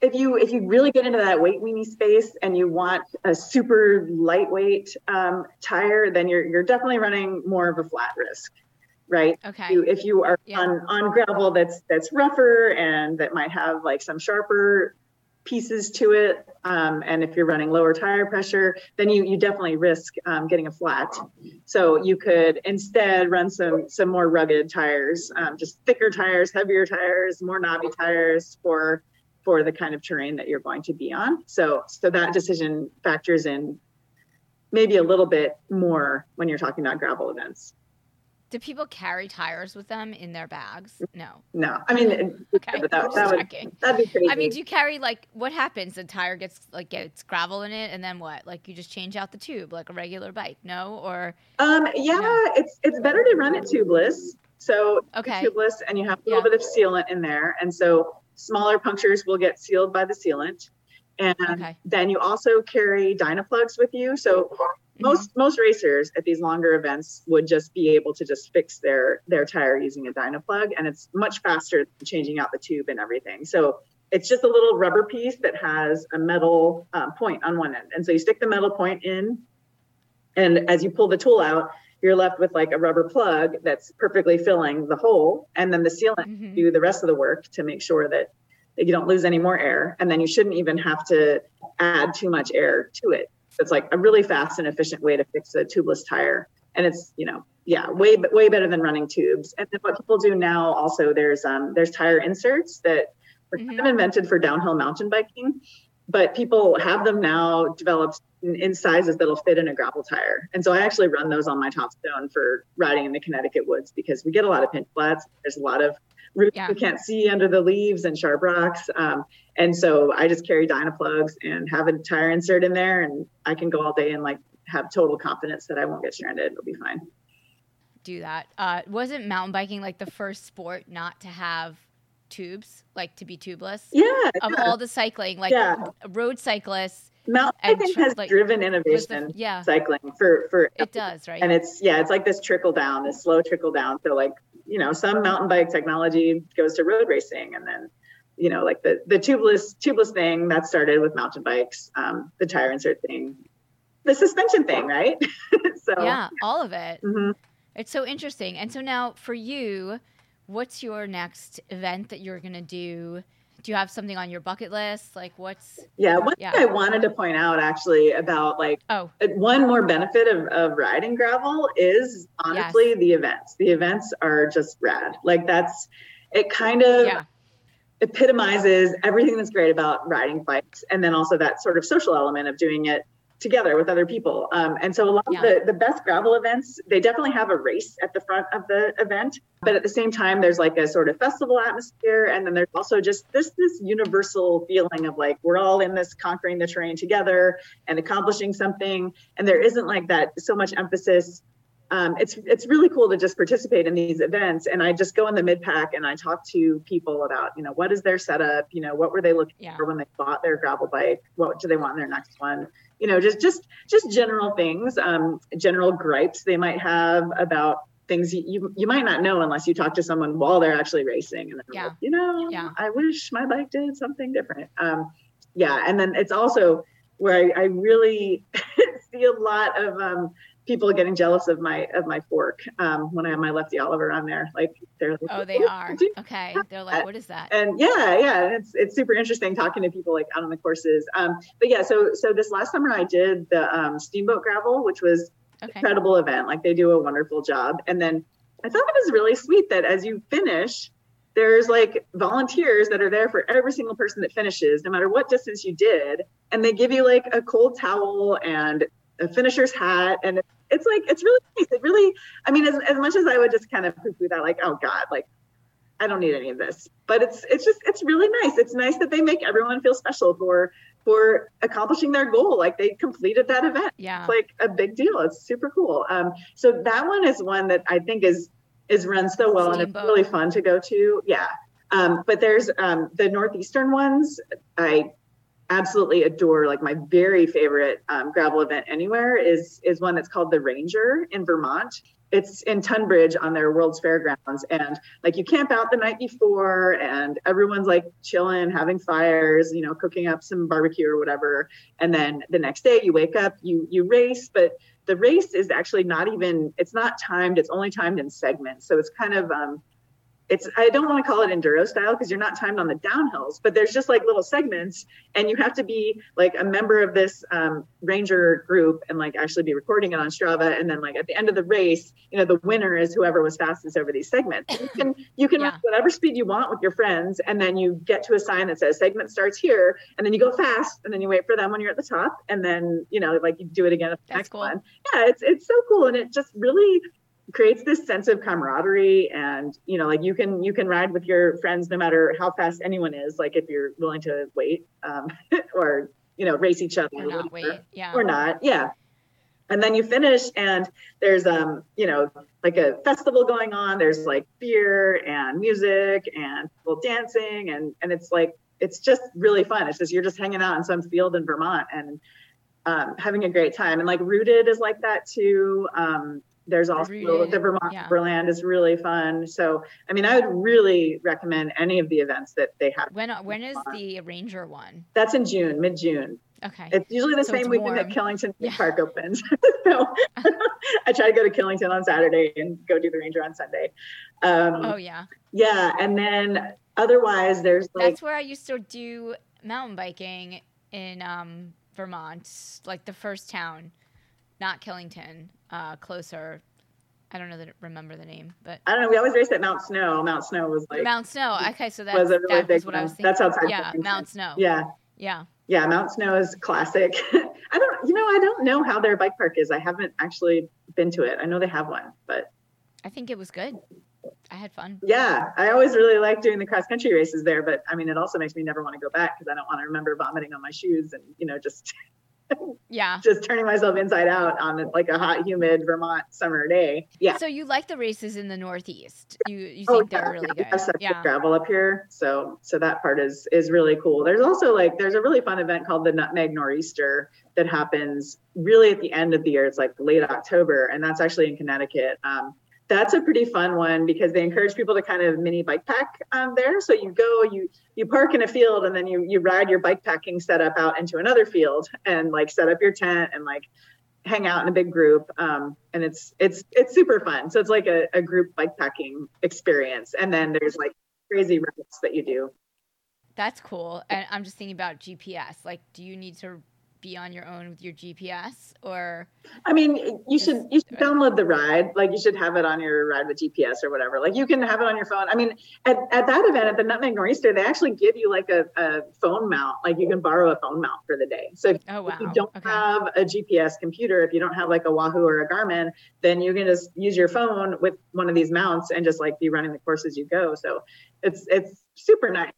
if you if you really get into that weight weenie space and you want a super lightweight um, tire, then you're you're definitely running more of a flat risk, right? Okay. You, if you are yeah. on on gravel that's that's rougher and that might have like some sharper pieces to it, um, and if you're running lower tire pressure, then you you definitely risk um, getting a flat. So you could instead run some some more rugged tires, um, just thicker tires, heavier tires, more knobby tires for for the kind of terrain that you're going to be on. So so that decision factors in maybe a little bit more when you're talking about gravel events. Do people carry tires with them in their bags? No. No. I mean, okay. That, that would, that'd be crazy. I mean, do you carry like what happens? The tire gets like gets gravel in it, and then what? Like you just change out the tube like a regular bike? No, or um, yeah, no? it's it's better to run it tubeless. So okay. tubeless, and you have a little yeah. bit of sealant in there, and so smaller punctures will get sealed by the sealant. And okay. then you also carry Dynaplugs with you. So Mm-hmm. Most most racers at these longer events would just be able to just fix their their tire using a Dynaplug, and it's much faster than changing out the tube and everything. So it's just a little rubber piece that has a metal um, point on one end, and so you stick the metal point in, and as you pull the tool out, you're left with like a rubber plug that's perfectly filling the hole, and then the sealant mm-hmm. do the rest of the work to make sure that you don't lose any more air, and then you shouldn't even have to add too much air to it it's like a really fast and efficient way to fix a tubeless tire. And it's, you know, yeah, way way better than running tubes. And then what people do now also there's um there's tire inserts that were mm-hmm. kind of invented for downhill mountain biking, but people have them now developed in, in, sizes that'll fit in a gravel tire. And so I actually run those on my Topstone for riding in the Connecticut woods because we get a lot of pinch flats. There's a lot of roots yeah. you can't see under the leaves and sharp rocks. Um, and so I just carry Dynaplugs and have a tire insert in there, and I can go all day and like have total confidence that I won't get stranded. It'll be fine. Do that. Uh, wasn't mountain biking like the first sport not to have tubes, like to be tubeless? Yeah. Of yeah. all the cycling, like yeah. road cyclists. Mountain biking has like, driven innovation. The, yeah. Cycling for for it does right. And it's yeah, it's like this trickle down, this slow trickle down. So like you know, some mountain bike technology goes to road racing, and then you know, like the the tubeless tubeless thing that started with mountain bikes, um, the tire insert thing, the suspension thing, right? so yeah, all of it. Mm-hmm. It's so interesting. And so now for you, what's your next event that you're gonna do? Do you have something on your bucket list? Like what's Yeah, one yeah. thing I wanted to point out actually about like oh uh, one more benefit of, of riding gravel is honestly yes. the events. The events are just rad. Like that's it kind of yeah epitomizes everything that's great about riding bikes and then also that sort of social element of doing it together with other people. Um, and so a lot yeah. of the, the best gravel events they definitely have a race at the front of the event but at the same time there's like a sort of festival atmosphere and then there's also just this this universal feeling of like we're all in this conquering the terrain together and accomplishing something. And there isn't like that so much emphasis. Um, it's it's really cool to just participate in these events. And i just go in the mid pack and i talk to people about you know what is their setup? You know what were they looking yeah. for when they bought their gravel bike? What do they want in their next one you know just just just general things um, general gripes they might have about things you, you, you might not know unless you talk to someone while they're actually racing and yeah. Like, you know yeah. i wish my bike did something different um, yeah and then it's also where i, I really see a lot of um, people are getting jealous of my of my fork um, when I have my lefty Oliver on there. Like they're like, oh, they are okay. They're like, what is that? And yeah, yeah, it's it's super interesting talking to people like out on the courses. Um, but yeah, so so this last summer I did the um, Steamboat Gravel, which was okay. incredible event. Like they do a wonderful job. And then I thought it was really sweet that as you finish. There's like volunteers that are there for every single person that finishes, no matter what distance you did. And they give you like a cold towel and a finisher's hat and it's like it's really nice. It really i mean as, as much as i would just kind of poo-poo that like oh god like i don't need any of this. But it's it's just it's really nice. It's nice that they make everyone feel special for for accomplishing their goal. Like they completed that event. Yeah. It's like a big deal. It's super cool. Um so that one is one that i think is is run so well Steamboat. and it's really fun to go to. Yeah. Um, but there's um, the northeastern ones. I absolutely adore like my very favorite um, gravel event anywhere is is one that's called the ranger in vermont. It's in tunbridge on their world's fairgrounds and like you camp out the night before and everyone's like chilling having fires you know cooking up some barbecue or whatever and then the next day you wake up you you race but the race is actually not even it's not timed it's only timed in segments. So it's kind of um, it's I don't want to call it enduro style because you're not timed on the downhills, but there's just like little segments, and you have to be like a member of this um, ranger group and like actually be recording it on Strava, and then like at the end of the race, you know, the winner is whoever was fastest over these segments. You can you can yeah. whatever speed you want with your friends, and then you get to a sign that says segment starts here, and then you go fast, and then you wait for them when you're at the top, and then you know like you do it again at the next cool. one. Yeah, it's it's so cool, and it just really creates this sense of camaraderie and you know like you can you can ride with your friends no matter how fast anyone is like if you're willing to wait um, or you know race each other or not wait yeah or not yeah and then you finish and there's um you know like a festival going on there's like beer and music and people dancing and and it's like it's just really fun it's just you're just hanging out in some field in vermont and um, having a great time. And like Rooted is like that too. Um, there's also Rooted, the Vermont yeah. Is really fun. So, I mean, I would really recommend any of the events that they have. When when is the Ranger one? That's in June, mid June. Okay. It's usually the so same weekend that Killington yeah. Park opens. so I try to go to Killington on Saturday and go do the Ranger on Sunday. Um, oh yeah. Yeah, and then otherwise there's like that's where I used to do mountain biking in um, Vermont, like the first town, not Killington, uh, closer. I don't know that remember the name, but I don't know. We always raced at Mount Snow. Mount Snow was like Mount Snow. Okay, so that was really that big what one. I was thinking. That's outside. Yeah, Mount Snow. Yeah. Yeah. Yeah, Mount Snow is classic. I don't, you know, I don't know how their bike park is. I haven't actually been to it. I know they have one, but I think it was good. I had fun. Yeah, I always really like doing the cross country races there, but I mean, it also makes me never want to go back because I don't want to remember vomiting on my shoes and you know just yeah. Just turning myself inside out on like a hot humid vermont summer day. Yeah. So you like the races in the northeast. You you oh, think oh, they're really yeah. good. such yeah. gravel up here. So so that part is is really cool. There's also like there's a really fun event called the nutmeg nor'easter that happens really at the end of the year. It's like late october and that's actually in connecticut. Um, that's a pretty fun one because they encourage people to kind of mini bike pack um, there. So you go, you you park in a field, and then you you ride your bike packing setup out into another field, and like set up your tent and like hang out in a big group. Um, and it's it's it's super fun. So it's like a, a group bike packing experience, and then there's like crazy routes that you do. That's cool. And I'm just thinking about GPS. Like, do you need to be on your own with your GPS or I mean you should you should download the ride. Like you should have it on your ride with GPS or whatever. Like you can have it on your phone. I mean at, at that event at the Nutmeg Nor'easter they actually give you like a, a phone mount. Like you can borrow a phone mount for the day. So if, oh, wow. if you don't okay. have a GPS computer if you don't have like a Wahoo or a Garmin then you can just use your phone with one of these mounts and just like be running the course as you go. So it's it's super nice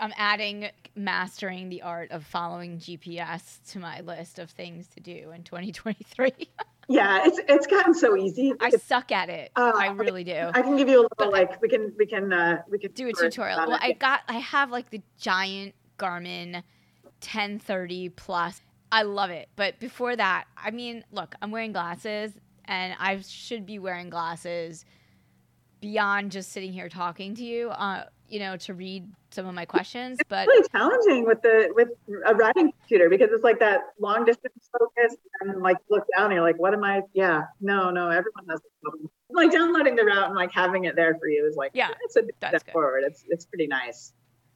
I'm adding mastering the art of following GPS to my list of things to do in 2023. yeah, it's it's gotten so easy. I it's, suck at it. Uh, I really do. I can give you a little but like we can we can uh we can do a tutorial. Well, it. I got I have like the giant Garmin 1030 plus. I love it. But before that, I mean, look, I'm wearing glasses and I should be wearing glasses beyond just sitting here talking to you. Uh, you know, to read some of my questions. But it's but really challenging with the with a writing computer because it's like that long distance focus and like look down and you're like, what am I? Yeah, no, no, everyone has the problem. Like downloading the route and like having it there for you is like, yeah, it's a step good. forward. It's it's pretty nice.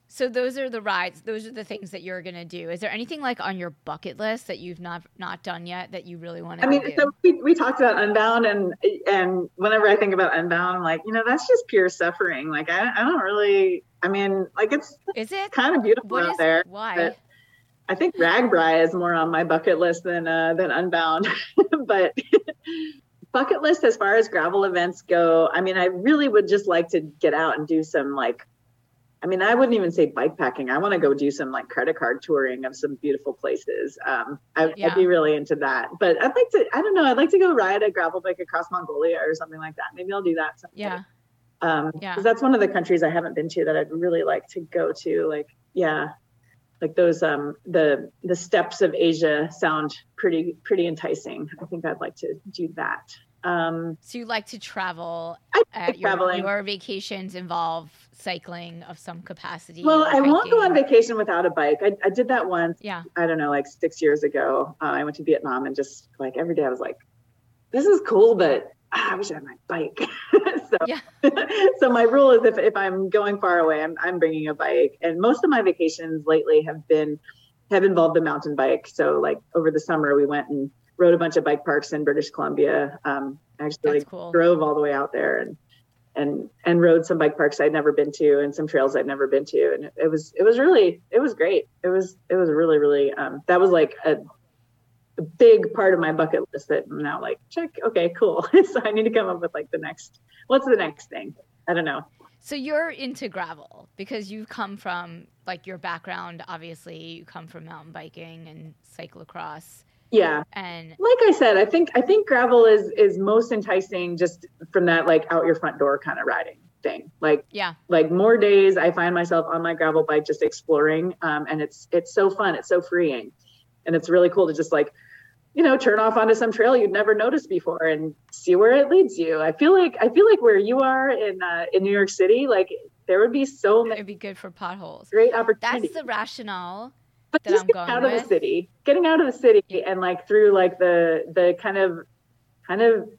So those are the rides. Those are the things that you're gonna do. Is there anything like on your bucket list that you've not not done yet that you really want to? I mean, do? so we, we talked about Unbound, and and whenever I think about Unbound, I'm like, you know, that's just pure suffering. Like I, I don't really. I mean, like it's is it kind of beautiful what out is, there. Why? I think RAGBRAI is more on my bucket list than uh, than Unbound, but bucket list as far as gravel events go. I mean, I really would just like to get out and do some like I mean, I wouldn't even say bike packing. I want to go do some like credit card touring of some beautiful places. Um, I, would be really into that. But I'd like to, I don't know, I'd like to go ride a gravel bike across Mongolia or something like that. Maybe I'll do that. Someday. Yeah. Um, yeah. That's one of the countries I haven't been to that I'd really like to go to. Like, yeah, like those, um, the, the steppes of Asia sound pretty, pretty enticing. I think I'd like to do that. Um, so you like to travel? I like your, traveling. Your vacations involve cycling of some capacity. Well, I won't go on vacation without a bike. I, I did that once. Yeah. I don't know, like six years ago. Uh, I went to Vietnam and just like every day I was like, this is cool, but ah, I wish I had my bike. so, yeah. so my rule is if, if I'm going far away, I'm, I'm bringing a bike. And most of my vacations lately have been, have involved the mountain bike. So like over the summer, we went and rode a bunch of bike parks in British Columbia. Um, actually cool. drove all the way out there and and and rode some bike parks I'd never been to and some trails I'd never been to and it was it was really it was great it was it was really really um, that was like a, a, big part of my bucket list that I'm now like check okay cool. So I need to come up with like the next what's the next thing? I don't know. So you're into gravel because you've come from like your background obviously you come from mountain biking and cyclocross. Yeah. And like i said i think i think gravel is is most enticing just from that like out your front door kind of riding thing. Like yeah. like more days i find myself on my gravel bike just exploring um, and it's it's so fun it's so freeing. And it's really cool to just like you know turn off onto some trail you'd never noticed before and see where it leads you. I feel like i feel like where you are in uh, in new york city like there would be so many it'd be good for potholes. great opportunity. That's the rationale but that just I'm getting out with. of the city getting out of the city and like through like the the kind of kind of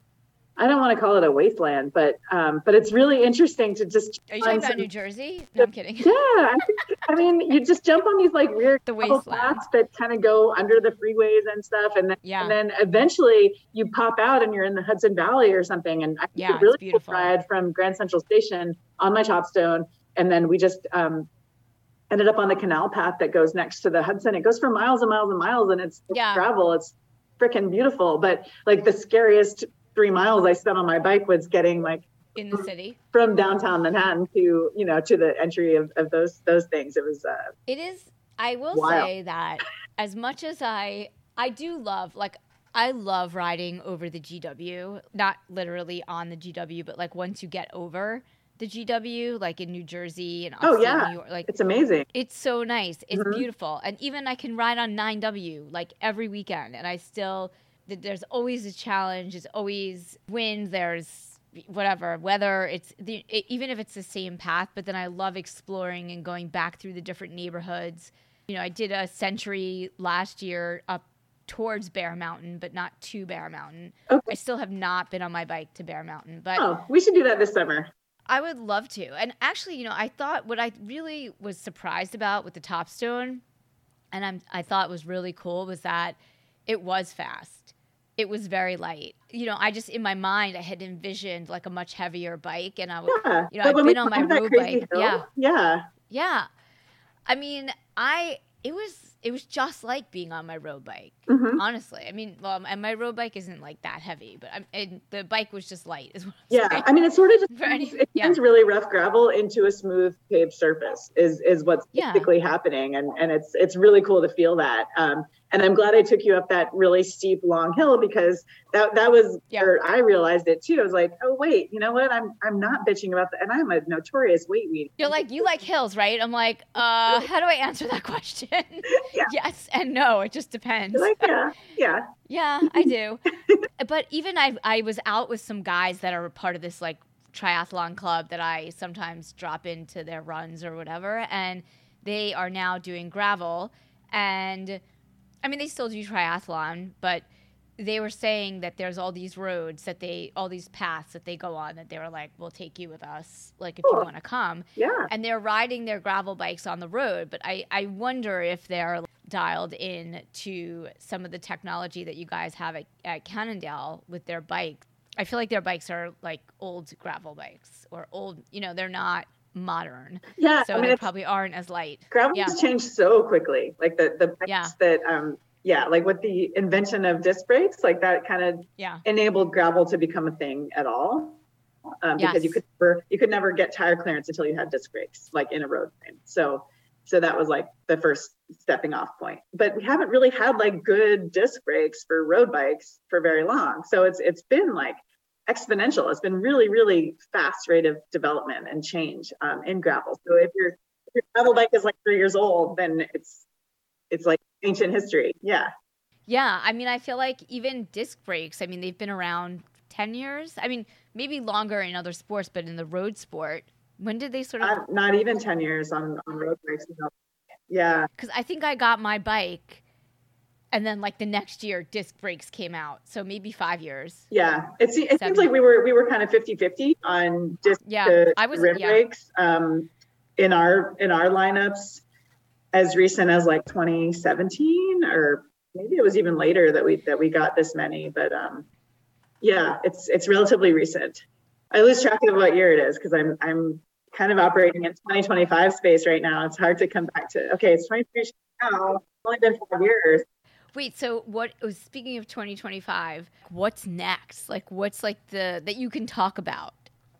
I don't want to call it a wasteland, but um, but it's really interesting to just. Are you talking about New Jersey? No, I'm kidding. Yeah, I, think, I mean, you just jump on these like weird The paths that kind of go under the freeways and stuff, and then Yeah. and then eventually you pop out and you're in the Hudson Valley or something. And I Yeah, a really beautiful. ride from Grand Central Station on my Topstone, and then we just um, ended up on the canal path that goes next to the Hudson. It goes for miles and miles and miles, and it's, it's Yeah. gravel. It's freaking beautiful. But like the scariest three miles I spent on my bike was getting like In the city. from downtown Manhattan to you know to the entry of, of those those things. It was uh, It is. I will Wild. say that as much as I, I do love like. I love riding over the GW, not literally on the GW, but like once you get over the GW, like in New Jersey and Oh, yeah. New York, like it's amazing. it's so nice. It's Mhm. beautiful. And even I can ride on 9W like every weekend and I still there's always a challenge. There's always wind, there's whatever, weather. It's the it, even if it's the same path, but then I love exploring and going back through the different neighborhoods. You know, I did a century last year up towards Bear Mountain, but not to Bear Mountain. Okay. I still have not been on my bike to Bear Mountain, but Oh, we should do that this summer. I would love to. And actually, you know, I thought what I really was surprised about with the Topstone, and I'm, I thought was really cool, was that it was fast. It was very light. You know, I just in my mind I had envisioned like a much heavier bike, and I was, Yeah. you know, But I've been on my road bike. hill, Yeah, Yeah. yeah. I mean, I it was it was just like being on my road bike. Mhm. Honestly, I mean, well, and my road bike isn't like that heavy, but I'm, and the bike was just light. Is what I'm Yeah. saying. I mean, it sort of just For any- it yeah. turns really rough gravel into a smooth paved surface is is what's Yeah. basically happening, and and it's it's really cool to feel that. Um, and I'm glad I took you up that really steep long hill because that that was Yeah. where I realized it too. I was like, oh wait, you know what? I'm I'm not bitching about that, and I'm a notorious weight weed. You're like, you like hills, right? I'm like, uh, how do I answer that question? Yes and no. It just depends. Like, yeah, yeah. yeah, I do. but even I, I was out with some guys that are part of this like triathlon club that I sometimes drop into their runs or whatever, and they are now doing gravel. And I mean, they still do triathlon, but they were saying that there's all these roads that they, all these paths that they go on that they were like, we'll take you with us, like if you want to come. Yeah. and they're riding their gravel bikes on the road but i, I wonder if they're dialed in to some of the technology that you guys have at, at cannondale with their bikes i feel like their bikes are like old gravel bikes or old you know they're not modern Yeah. so I mean, they probably aren't as light gravel yeah. has changed so quickly. Like the the bikes Yeah. that um yeah, like with the invention of disc brakes, like that kind of yeah enabled gravel to become a thing at all. Um, because you could never you could never get tire clearance until you had disc brakes, like in a road frame. So so that was like the first stepping off point. But we haven't really had like good disc brakes for road bikes for very long. So it's it's been like exponential. It's been really, really fast rate of development and change um, in gravel. So if your if your gravel bike is like three years old, then it's it's like ancient history. Yeah. yeah i mean i feel like even disc brakes i mean they've been around 10 years i mean maybe longer in other sports but in the road sport when did they sort of Not, not even 10 years on, on road bikes. no. Yeah. because I think I got my bike, and then like the next year, disc brakes came out. So maybe five years. Yeah. It, se- it seems like we were we were kind of 50-50 on disc Yeah, to I was- rim yeah. brakes um, in our in our lineups as recent as like 2017 or maybe it was even later that we that we got this many but um yeah it's it's relatively recent i lose track of what year it is because i'm i'm kind of operating in 2025 space right now it's hard to come back to okay it's 2023 now it's only been five years Wait, so what? oh, Speaking of 2025, what's next? Like, what's like the that you can talk about?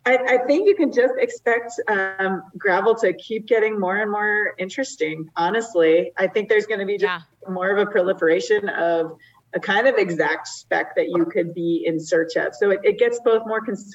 I, I think you can just expect um, gravel to keep getting more and more interesting. Honestly, I think there's going to be just Yeah, more of a proliferation of a kind of exact spec that you could be in search of. So it, it gets both more cons-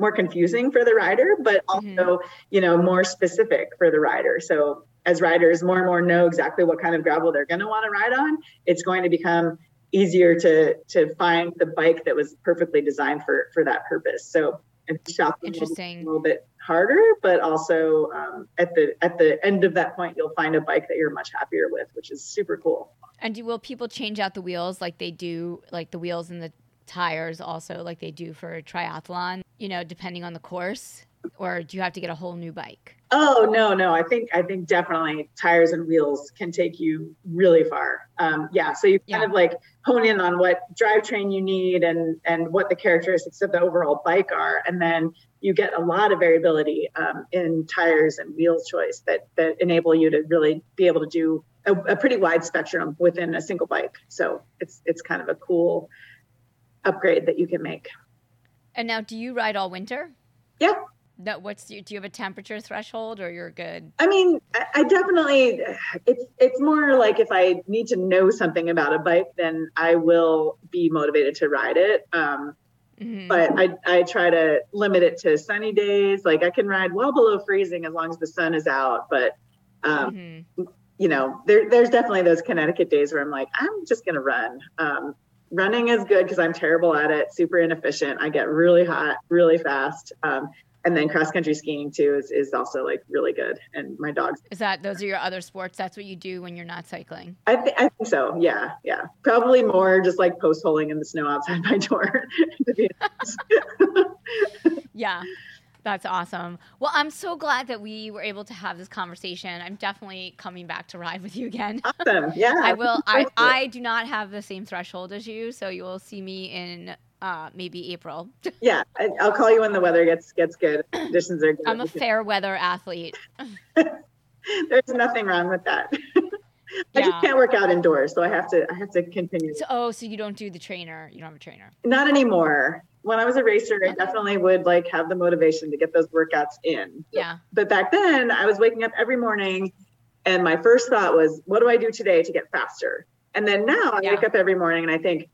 more confusing for the rider, but also Mhm. you know more specific for the rider. So as riders more and more know exactly what kind of gravel they're going to want to ride on, it's going to become easier to to find the bike that was perfectly designed for for that purpose. So it's shop interesting a little bit harder, but also um, at the at the end of that point, you'll find a bike that you're much happier with, which is super cool. And do will people change out the wheels like they do, like the wheels and the tires also, like they do for triathlon? You know, depending on the course, or do you have to get a whole new bike? Oh no, no. I think I think definitely tires and wheels can take you really far. Um, yeah. So you kind yeah. of like hone in on what drivetrain you need and and what the characteristics of the overall bike are, and then you get a lot of variability um, in tires and wheels choice that that enable you to really be able to do a, a pretty wide spectrum within a single bike. So it's it's kind of a cool upgrade that you can make. And now, do you ride all winter? Yeah, no, what's do you have a temperature threshold or you're good? I mean, I definitely it's it's more like if I need to know something about a bike, then I will be motivated to ride it. Um, mm-hmm. But I I try to limit it to sunny days. Like I can ride well below freezing as long as the sun is out. But um, mm-hmm. you know, there there's definitely those Connecticut days where I'm like, I'm just gonna run. Um, running is good because I'm terrible at it, super inefficient. I get really hot really fast. Um, and then cross country skiing too is, is also like really good. And my dogs is that those are your other sports? That's what you do when you're not cycling? I, th- I think so. Yeah yeah. Probably more just like post holing in the snow outside my door yeah that's awesome. Well, I'm so glad that we were able to have this conversation. I'm definitely coming back to ride with you again. Awesome. Yeah. I will. I, I do not have the same threshold as you, so you will see me in uh, maybe April. yeah, I, will call you when the weather gets gets good. Conditions are good. I'm a fair weather athlete. There's nothing wrong with that. I yeah. just can't work out indoors, so I have to I have to continue. So, oh, so you don't do the trainer? You don't have a trainer? Not anymore. When I was a racer, I definitely would like have the motivation to get those workouts in. Yeah. But back then, I was waking up every morning, and my first thought was, "What do I do today to get faster?" And then now I yeah. wake up every morning and I think,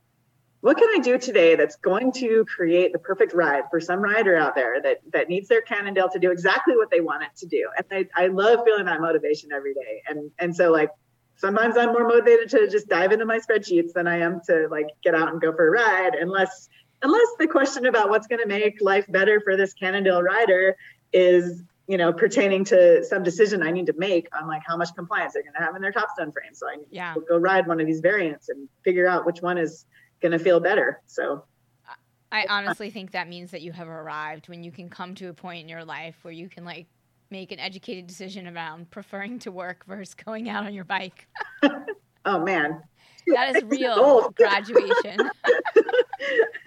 what can I do today that's going to create the perfect ride for some rider out there that that needs their Cannondale to do exactly what they want it to do? And I, I love feeling that motivation every day. And and so like sometimes I'm more motivated to just dive into my spreadsheets than I am to like get out and go for a ride, unless unless the question about what's going to make life better for this Cannondale rider is you know pertaining to some decision I need to make on like how much compliance they're going to have in their topstone frame. So I need yeah. to go ride one of these variants and figure out which one is going to feel better. So I honestly think that means that you have arrived when you can come to a point in your life where you can like make an educated decision around preferring to work versus going out on your bike. oh man. That is real graduation.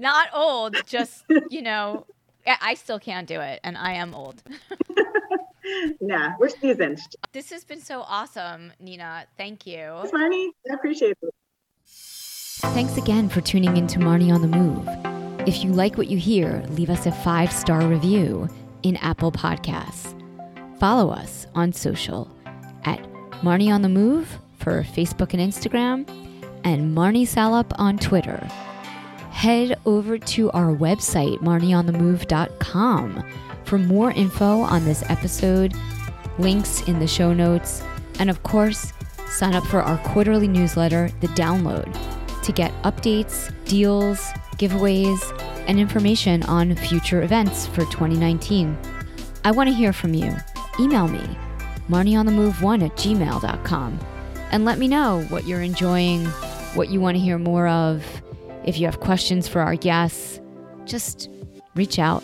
Not old, just, you know, I still can't do it and I am old. yeah, we're seasoned. This has been so awesome, Nina. Thank you. Thanks, Marnie. I appreciate it. Thanks again for tuning in to Marnie on the Move. If you like what you hear, leave us a five star review in Apple Podcasts. Follow us on social at Marnie on the Move for Facebook and Instagram, and Marnie Salop on Twitter. Head over to our website, marnieonthemove.com, for more info on this episode, links in the show notes, and of course, sign up for our quarterly newsletter, The Download to get updates, deals, giveaways, and information on future events for 2019. I want to hear from you. Email me, marnieonthemove1 at gmail.com, and let me know what you're enjoying, what you want to hear more of. If you have questions for our guests, just reach out.